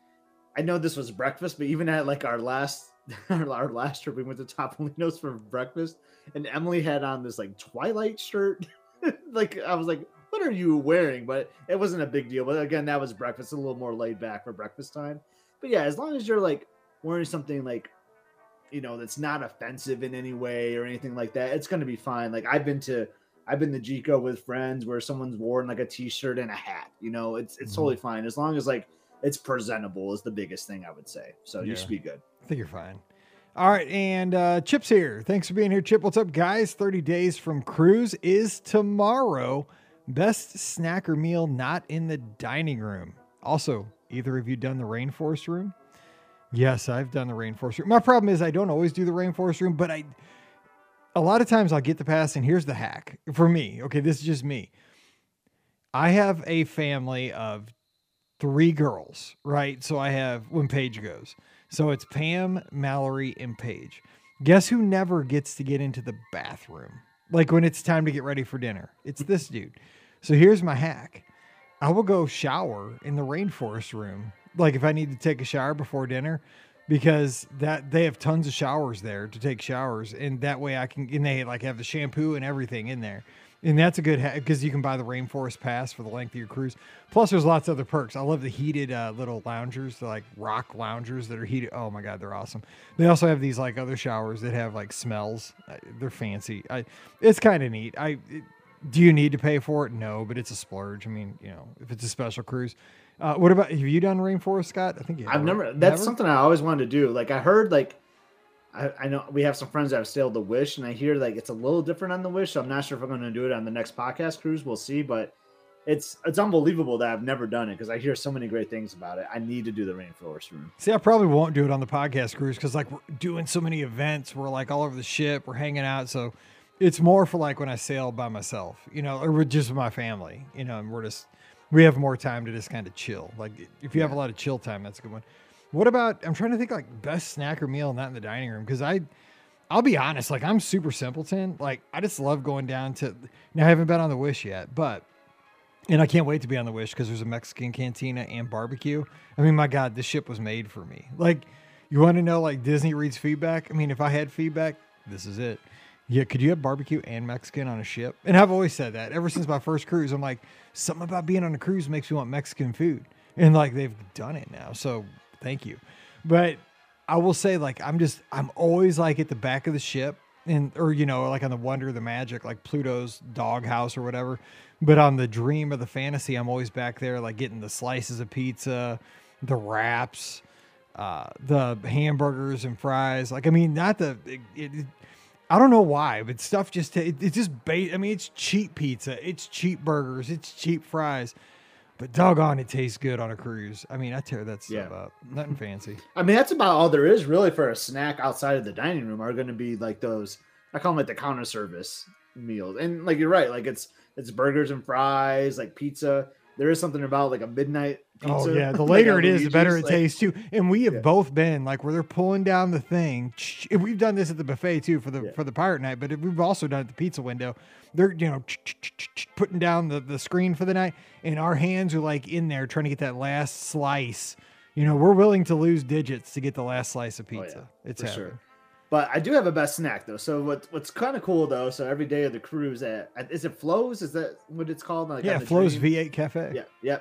I know this was breakfast but even at like our last our, our last trip we went to Topolino's for breakfast and Emily had on this like Twilight shirt. Like I was like what are you wearing? But it wasn't a big deal but again that was breakfast a little more laid back for breakfast time. But yeah, as long as you're like wearing something like you know that's not offensive in any way or anything like that, it's gonna be fine. Like I've been to I've been to Jiko with friends where someone's worn like a t-shirt and a hat. You know, it's it's Mhm. totally fine as long as like it's presentable is the biggest thing I would say. So you should be good. I think you're fine. All right, and uh, Chip's here. Thanks for being here, Chip. What's up, guys? 30 days from cruise is tomorrow. Best snack or meal not in the dining room. Also, either of you done the rainforest room? Yes, I've done the rainforest room. My problem is I don't always do the rainforest room, but I a lot of times I'll get the pass, and here's the hack for me. Okay, this is just me. I have a family of three girls, right? So I have when Paige goes. So it's Pam, Mallory, and Paige. Guess who never gets to get into the bathroom? Like when it's time to get ready for dinner. It's this dude. So here's my hack. I will go shower in the rainforest room. Like if I need to take a shower before dinner, because that they have tons of showers there to take showers, and that way I can and they like have the shampoo and everything in there. And that's a good because you can buy the rainforest pass for the length of your cruise. Plus, there's lots of other perks. I love the heated uh, little loungers, like rock loungers that are heated. Oh my god, they're awesome. They also have these like other showers that have like smells. Uh, They're fancy. I, it's kind of neat. I it- do you need to pay for it? No, but it's a splurge. I mean, you know, if it's a special cruise. Uh, what about have you done rainforest, Scott? I think you. have, I've never. That's something I always wanted to do. Like I heard, like I, I know we have some friends that have sailed the Wish, and I hear like it's a little different on the Wish. So I'm not sure if I'm going to do it on the next podcast cruise. We'll see, but it's it's unbelievable that I've never done it because I hear so many great things about it. I need to do the rainforest room. See, I probably won't do it on the podcast cruise because like we're doing so many events. We're like all over the ship. We're hanging out, so it's more for like when I sail by myself, you know, or with just with my family, you know, and we're just we have more time to just kind of chill. Like if you have a lot of chill time, that's a good one. What about? I'm trying to think like best snack or meal not in the dining room because I. I'll be honest, like I'm super simpleton. Like I just love going down to now I haven't been on the wish yet, but and I can't wait to be on the Wish because there's a Mexican cantina and barbecue. I mean, my God, this ship was made for me. Like, you want to know, like, Disney reads feedback? I mean, if I had feedback, this is it. Yeah, could you have barbecue and Mexican on a ship? And I've always said that ever since my first cruise. I'm like, something about being on a cruise makes me want Mexican food. And like, they've done it now. So thank you. But I will say, like, I'm just, I'm always like at the back of the ship and, or, you know, like on the Wonder, of the Magic, like Pluto's doghouse or whatever. But on the Dream of the Fantasy, I'm always back there, like getting the slices of pizza, the wraps, uh, the hamburgers and fries. Like, I mean, not the, it, it, I don't know why, but stuff just, it, it's just bait. I mean, it's cheap pizza, it's cheap burgers, it's cheap fries. But doggone, it tastes good on a cruise. I mean, I tear that stuff Yeah. up. Nothing fancy. I mean, that's about all there is really for a snack outside of the dining room. Are going to be like those. I call them like the counter service meals, and like you're right, like it's it's burgers and fries, like pizza. There is something about like a midnight. Oh, pizza, Oh yeah, the later at it is, the better it like- tastes too. And we have Yeah. both been like where they're pulling down the thing. We've done this at the buffet too for the Yeah. for the pirate night, but we've also done it at the pizza window. They're you know putting down the the screen for the night, and our hands are like in there trying to get that last slice. You know, we're willing to lose digits to get the last slice of Oh, yeah, pizza. it's for sure. But I do have a best snack though. So what what's kind of cool though? So every day of the cruise at at- is it Flo's? Is that what it's called? Like Yeah, Flo's Dream? V8 Cafe. Yeah, yeah.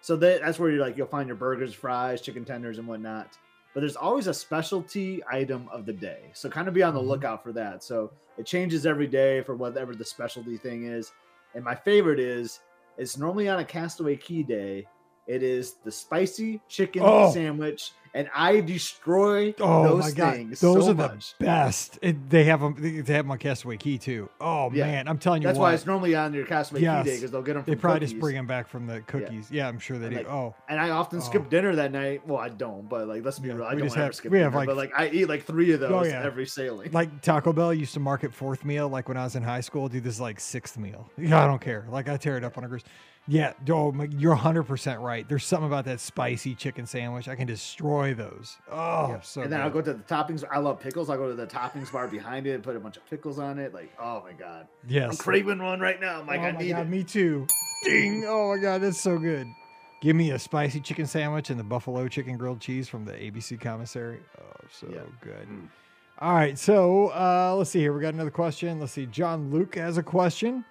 So that, that's where you're like you'll find your burgers, fries, chicken tenders, and whatnot. But there's always a specialty item of the day. So kind of be on the Mhm. lookout for that. So it changes every day for whatever the specialty thing is. And my favorite is it's normally on a Castaway Cay day. It is the spicy chicken Oh. sandwich, and I destroy Oh those my god, things those so are the best. It, they have them. They have them on Castaway Cay too. Oh Yeah. man, I'm telling you That's what. why it's normally on your Castaway Yes. Key day because they'll get them. They probably just bring them back from the cookies. Yeah, I'm sure they And, do. like, oh, And I often Oh. skip dinner that night. Well, I don't, but like let's be Yeah, real, I we don't just ever have- skip we dinner. have, like- but like I eat like three of oh, those Oh, yeah. every sailing. like Taco Bell used to market fourth meal. Like when I was in high school, do this like sixth meal. Yeah, I don't care. Like I tear it up on a cruise. Yeah, oh, my- you're 100 percent right. There's something about that spicy chicken sandwich. I can destroy those. Oh, Yeah. so and then I'll go to the toppings. I love pickles. I'll go to the toppings bar behind it, and put a bunch of pickles on it. Like, oh my god, I'm yes. craving one right now. I'm like, oh I my need god, it. me too. Ding! Oh my god, that's so good. Give me a spicy chicken sandwich and the buffalo chicken grilled cheese from the ABC commissary. Oh, so Yeah. good. Mm. All right, so uh, let's see here. We got another question. Let's see. John Luke has a question.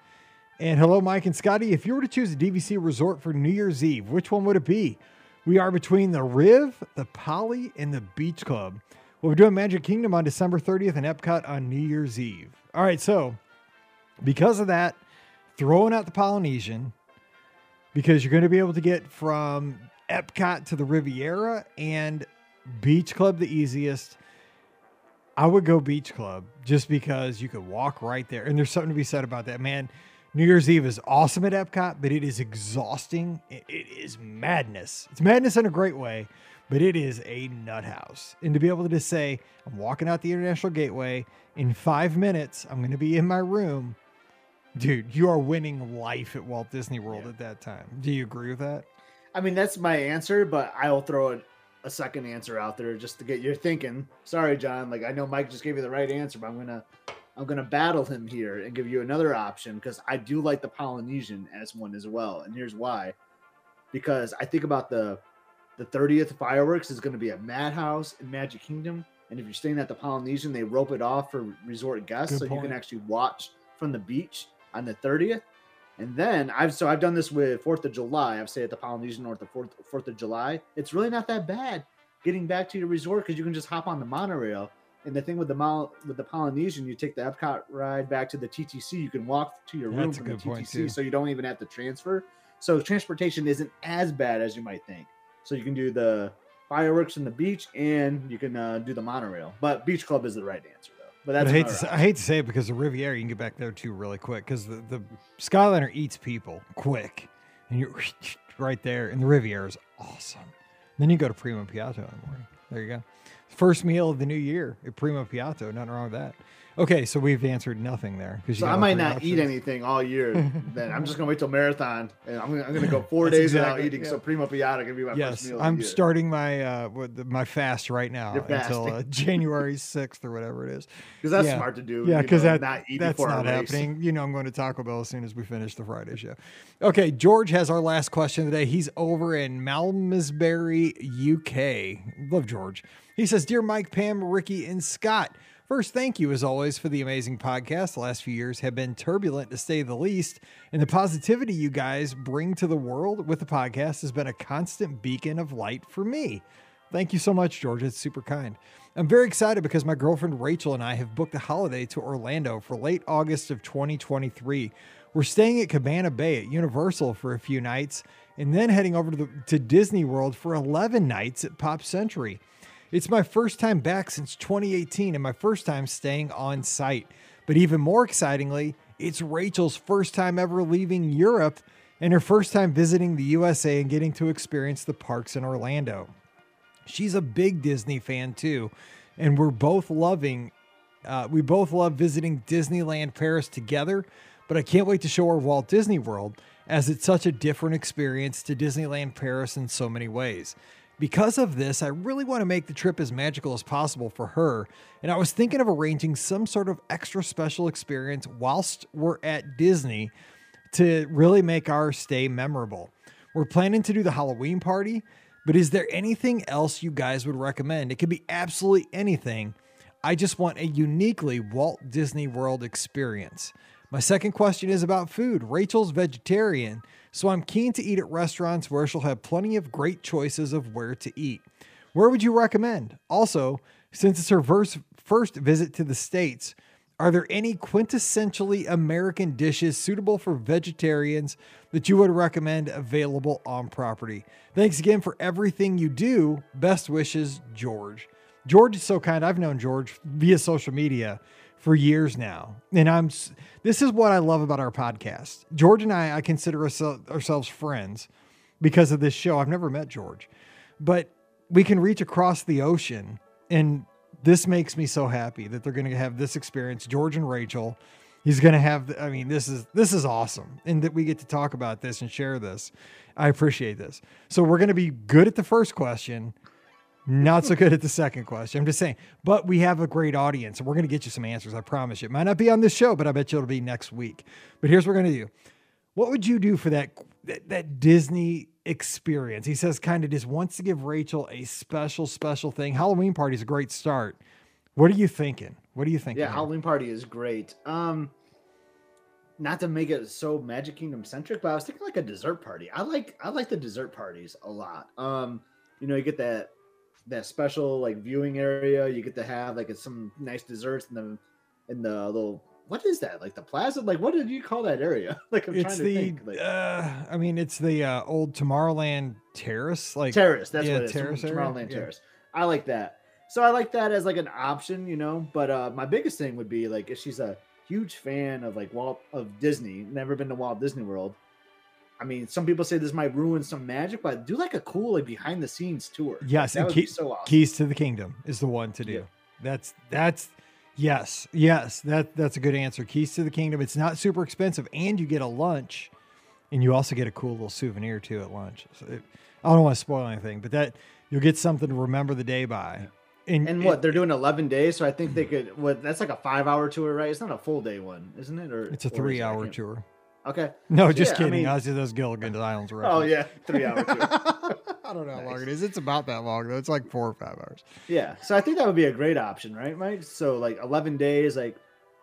And hello, Mike and Scotty. If you were to choose a DVC resort for New Year's Eve, which one would it be? We are between the Riv, the Poly, and the Beach Club. We'll be doing Magic Kingdom on December 30th and Epcot on New Year's Eve. All right, so because of that, throwing out the Polynesian because you're going to be able to get from Epcot to the Riviera and Beach Club the easiest. I would go Beach Club just because you could walk right there. And there's something to be said about that, man. New Year's Eve is awesome at Epcot, but it is exhausting. It, it is madness. It's madness in a great way, but it is a nut house. And to be able to just say, I'm walking out the International Gateway in five minutes, I'm going to be in my room. Dude, you are winning life at Walt Disney World Yeah. at that time. Do you agree with that? I mean, that's my answer, but I'll throw a, a second answer out there just to get your thinking. Sorry, John. Like I know Mike just gave you the right answer, but I'm gonna I'm gonna battle him here and give you another option because I do like the Polynesian as one as well, and here's why. Because I think about the the 30th fireworks is going to be at Madhouse in Magic Kingdom, and if you're staying at the Polynesian, they rope it off for resort guests, Good so you can actually watch from the beach on the 30th. And then I've so I've done this with Fourth of July. I've stayed at the Polynesian or the Fourth Fourth of July. It's really not that bad getting back to your resort because you can just hop on the monorail. And the thing with the Mol- with the Polynesian, you take the Epcot ride back to the TTC. You can walk to your room That's from the TTC, so you don't even have to transfer. So transportation isn't as bad as you might think. So you can do the fireworks in the beach, and you can uh, do the monorail. But Beach Club is the right answer, though. But But that's I hate, to say, I hate to say it because the Riviera, you can get back there too really quick because the, the Skyliner eats people quick. And you're right there. And the Riviera is awesome. Then you go to Primo Piatto in the morning. There you go. First meal of the new year at Primo Piatto. Nothing wrong with that. Okay, so we've answered nothing there. 'cause you So I might not eat anything all year. then I'm just gonna wait till marathon, and I'm gonna, I'm gonna go four That's days exactly- without eating. yeah. So Primo Piatto can be my first Yes, meal. of I'm the year. starting my uh the- my fast right now You're until uh, fasting. January 6th or whatever it is. because that's yeah. smart to do. Yeah, you because know, that not eat that's before not race. happening. You know, I'm going to Taco Bell as soon as we finish the Friday show. Okay, George has our last question today. He's over in Malmesbury, UK. Love George. He says, "Dear Mike, Pam, Ricky, and Scott." First, thank you as always for the amazing podcast. The last few years have been turbulent to say the least, and the positivity you guys bring to the world with the podcast has been a constant beacon of light for me. Thank you so much, George. It's super kind. I'm very excited because my girlfriend Rachel and I have booked a holiday to Orlando for late August of 2023. We're staying at Cabana Bay at Universal for a few nights and then heading over to, the, to Disney World for 11 nights at Pop Century. It's my first time back since 2018 and my first time staying on site. But even more excitingly, it's Rachel's first time ever leaving Europe and her first time visiting the USA and getting to experience the parks in Orlando. She's a big Disney fan too, and we're both loving. Uh, we both love visiting Disneyland Paris together, but I can't wait to show her Walt Disney World as it's such a different experience to Disneyland Paris in so many ways. Because of this, I really want to make the trip as magical as possible for her, and I was thinking of arranging some sort of extra special experience whilst we're at Disney to really make our stay memorable. We're planning to do the Halloween party, but is there anything else you guys would recommend? It could be absolutely anything. I just want a uniquely Walt Disney World experience. My second question is about food. Rachel's vegetarian, so I'm keen to eat at restaurants where she'll have plenty of great choices of where to eat. Where would you recommend? Also, since it's her first visit to the States, are there any quintessentially American dishes suitable for vegetarians that you would recommend available on property? Thanks again for everything you do. Best wishes, George. George is so kind. I've known George via social media for years now. And I'm this is what I love about our podcast. George and I I consider oursel- ourselves friends because of this show. I've never met George, but we can reach across the ocean and this makes me so happy that they're going to have this experience George and Rachel he's going to have I mean this is this is awesome and that we get to talk about this and share this I appreciate this so we're going to be good at the first question not so good at the second question I'm just saying but we have a great audience and we're going to get you some answers I promise you it might not be on this show but I bet you it'll be next week but here's what we're going to do what would you do for that that, that Disney experience? He says kind of just wants to give Rachel a special special thing. Halloween party is a great start. What are you thinking? What are you thinking? Yeah? Halloween party is great. Um, not to make it so Magic Kingdom centric, but I was thinking like a dessert party. I like I like the dessert parties a lot. Um, you know, you get that that special like viewing area. You get to have like some nice desserts in the in the little what is that? Like the plaza? Like what did you call that area? Like I'm it's trying to the. think. Like, uh, I mean, it's the uh, old Tomorrowland Terrace. Like terrace. That's yeah, what it is. terrace? Tomorrowland Yeah. Terrace. I like that. So I like that as like an option, you know. But uh my biggest thing would be like if she's a huge fan of like Walt of Disney, never been to Walt Disney World. I mean, some people say this might ruin some magic, but do like a cool like behind the scenes tour. Yes, that and would key- be so awesome. Keys to the Kingdom is the one to do. Yeah. That's that's yes, yes. That that's a good answer. Keys to the Kingdom. It's not super expensive, and you get a lunch, and you also get a cool little souvenir too at lunch. So it, I don't want to spoil anything, but that you'll get something to remember the day by. And, And what they're doing eleven days, so I think they could. What that's like a five hour tour, right? It's not a full day one, isn't it? Or It's a or is it? I three hour tour. Okay. No, So, just yeah, I kidding. mean- I those Gilligan's Islands. Oh yeah, three hours. I don't know how long it is. It's about that long though. It's like four or five hours. Yeah, so I think that would be a great option, right, Mike? So like eleven days, like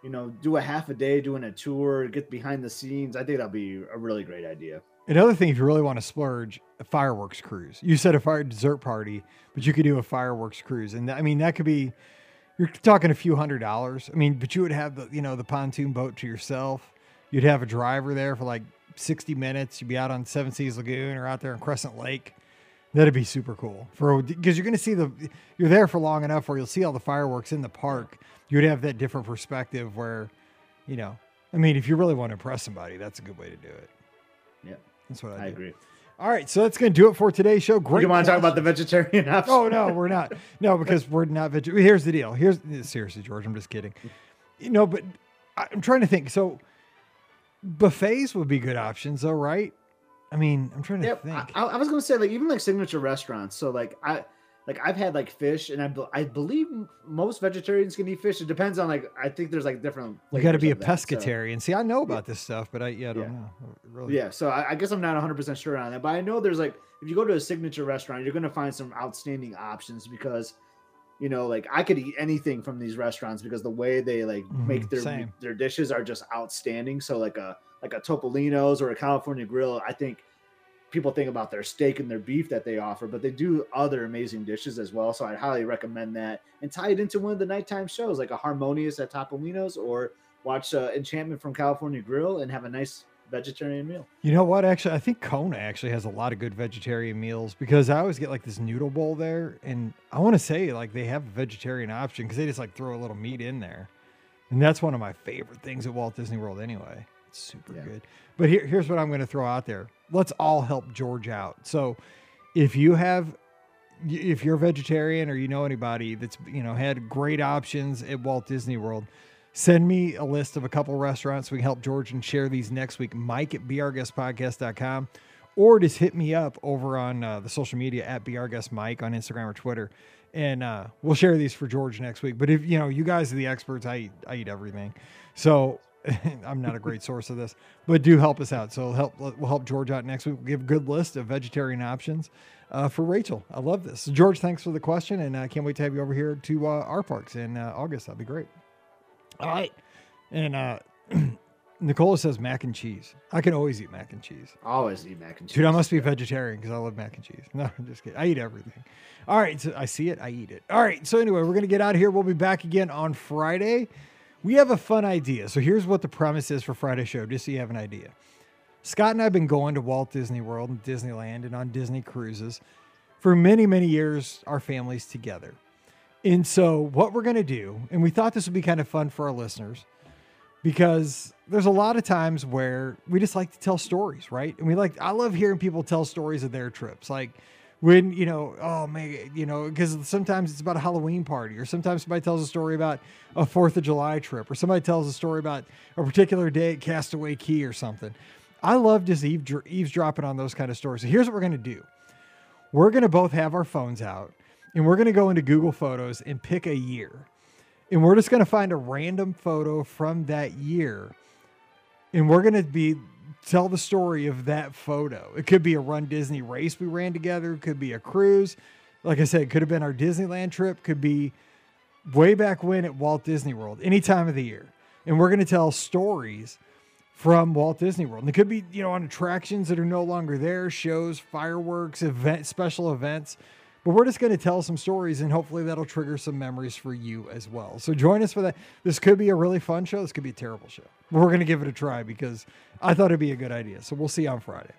you know, do a half a day doing a tour, get behind the scenes. I think that'd be a really great idea. Another thing, if you really want to splurge, a fireworks cruise. You said a fire dessert party, but you could do a fireworks cruise, and I mean that could be. You're talking a few hundred dollars. I mean, but you would have the you know the pontoon boat to yourself. You'd have a driver there for like 60 minutes. You'd be out on Seven Seas Lagoon or out there in Crescent Lake. That'd be super cool for because you're going to see the you're there for long enough where you'll see all the fireworks in the park. You'd have that different perspective where, you know, I mean, if you really want to impress somebody, that's a good way to do it. Yeah, That's what I, I agree. All right, so that's going to do it for today's show. Great. you want to talk about the vegetarian option? Oh no, we're not. No, because we're not vegetarian. Here's the deal. Here's seriously, George. I'm just kidding. You know, but I'm trying to think. So buffets would be good options, though, right? I mean, I'm trying to think. I, I was gonna say like even like signature restaurants. So like I like I've had like fish, and I I believe most vegetarians can eat fish. It depends on like I think there's like different. you got to be a that, so- pescatarian. See, I know about this stuff, but I yeah, I don't Yeah. know. Really. Yeah, so I, I guess I'm not 100 percent sure on that, but I know there's like if you go to a signature restaurant, you're gonna find some outstanding options because, you know, like I could eat anything from these restaurants because the way they like make Mhm, their same. their dishes are just outstanding. So like a like a Topolino's or a California Grill, I think people think about their steak and their beef that they offer, but they do other amazing dishes as well. So I'd highly recommend that and tie it into one of the nighttime shows like a Harmonious at Topolino's or watch uh, Enchantment from California Grill and have a nice vegetarian meal. You know what? Actually, I think Kona actually has a lot of good vegetarian meals because I always get like this noodle bowl there, and I want to say like they have a vegetarian option because they just like throw a little meat in there, and that's one of my favorite things at Walt Disney World. Anyway, it's super Yeah. good. But here, here's what I'm going to throw out there. Let's all help George out. So, if you have, if you're a vegetarian or you know anybody that's you know had great options at Walt Disney World, send me a list of a couple restaurants we can help George and share these next week. Mike at beourguestpodcast.com or just hit me up over on uh, the social media at brguestmike on Instagram or Twitter. And uh, we'll share these for George next week. But if you know, you guys are the experts, I eat, I eat everything. So I'm not a great source of this, but do help us out. So help, we'll help George out next week. We'll give a good list of vegetarian options uh, for Rachel. I love this. George, thanks for the question. And I can't wait to have you over here to uh, our parks in uh, August. That'd be great. All right. And uh Nicola says mac and cheese. I can always eat mac and cheese. Always eat mac and cheese. Dude, I must be vegetarian because I love mac and cheese. No, I'm just kidding. I eat everything. All right. So I see it, I eat it. All right. So anyway, we're gonna get out of here. We'll be back again on Friday. We have a fun idea. So here's what the premise is for Friday show, just so you have an idea. Scott and I have been going to Walt Disney World and Disneyland and on Disney cruises for many, many years, our families together. And so, what we're going to do, and we thought this would be kind of fun for our listeners, because there's a lot of times where we just like to tell stories, right? And we like, I love hearing people tell stories of their trips. Like when, you know, oh man, you know, because sometimes it's about a Halloween party, or sometimes somebody tells a story about a Fourth of July trip, or somebody tells a story about a particular day at Castaway Cay or something. I love just eaves- eavesdropping on those kind of stories. So here's what we're going to do we're going to both have our phones out and we're going to go into Google Photos and pick a year. And we're just going to find a random photo from that year. And we're going to be tell the story of that photo. It could be a Run Disney race we ran together, it could be a cruise. Like I said, it could have been our Disneyland trip, could be way back when at Walt Disney World, any time of the year. And we're going to tell stories from Walt Disney World. And it could be, you know, on attractions that are no longer there, shows, fireworks, event, special events. But we're just going to tell some stories and hopefully that'll trigger some memories for you as well. So join us for that. This could be a really fun show. This could be a terrible show. But we're going to give it a try because I thought it'd be a good idea. So we'll see on Friday.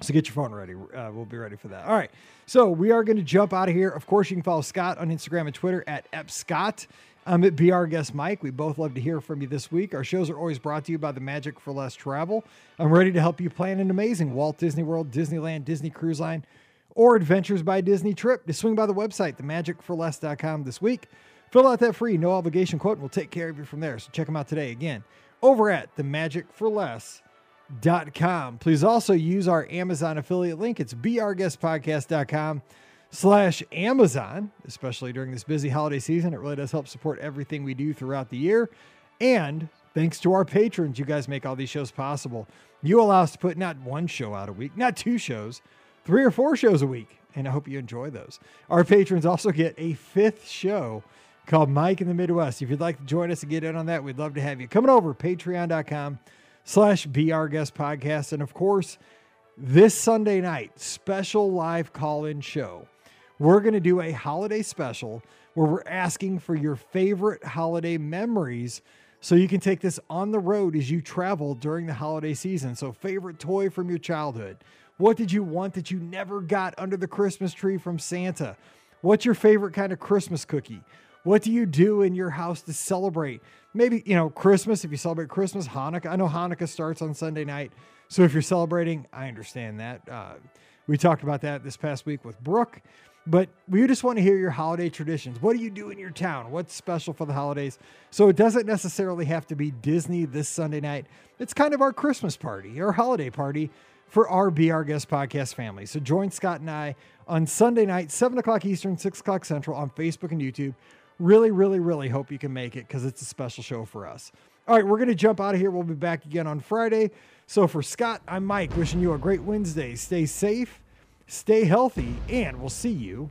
So get your phone ready. Uh, we'll be ready for that. All right. So we are going to jump out of here. Of course, you can follow Scott on Instagram and Twitter at epscott. I'm at Our Guest Mike. We both love to hear from you this week. Our shows are always brought to you by the Magic for Less Travel. I'm ready to help you plan an amazing Walt Disney World, Disneyland, Disney Cruise Line, or Adventures by Disney trip. Just swing by the website, themagicforless.com this week. Fill out that free, no obligation quote, and we'll take care of you from there. So check them out today. Again, over at themagicforless.com. Please also use our Amazon affiliate link. It's beourguestpodcast.com slash Amazon, especially during this busy holiday season. It really does help support everything we do throughout the year. And thanks to our patrons, you guys make all these shows possible. You allow us to put not one show out a week, not two shows, three or four shows a week. And I hope you enjoy those. Our patrons also get a fifth show called Mike in the Midwest. If you'd like to join us and get in on that, we'd love to have you. Coming over, patreon.com slash our guest podcast. And of course, this Sunday night, special live call-in show we're going to do a holiday special where we're asking for your favorite holiday memories so you can take this on the road as you travel during the holiday season. So, favorite toy from your childhood. What did you want that you never got under the Christmas tree from Santa? What's your favorite kind of Christmas cookie? What do you do in your house to celebrate? Maybe, you know, Christmas, if you celebrate Christmas, Hanukkah. I know Hanukkah starts on Sunday night. So if you're celebrating, I understand that. Uh, we talked about that this past week with Brooke. But we just want to hear your holiday traditions. What do you do in your town? What's special for the holidays? So it doesn't necessarily have to be Disney this Sunday night. It's kind of our Christmas party, our holiday party for our Be Our Guest podcast family. So join Scott and I on Sunday night, 7 o'clock Eastern, 6 o'clock Central on Facebook and YouTube. Really, really, really hope you can make it because it's a special show for us. All right, we're going to jump out of here. We'll be back again on Friday. So for Scott, I'm Mike, wishing you a great Wednesday. Stay safe Stay healthy, and we'll see you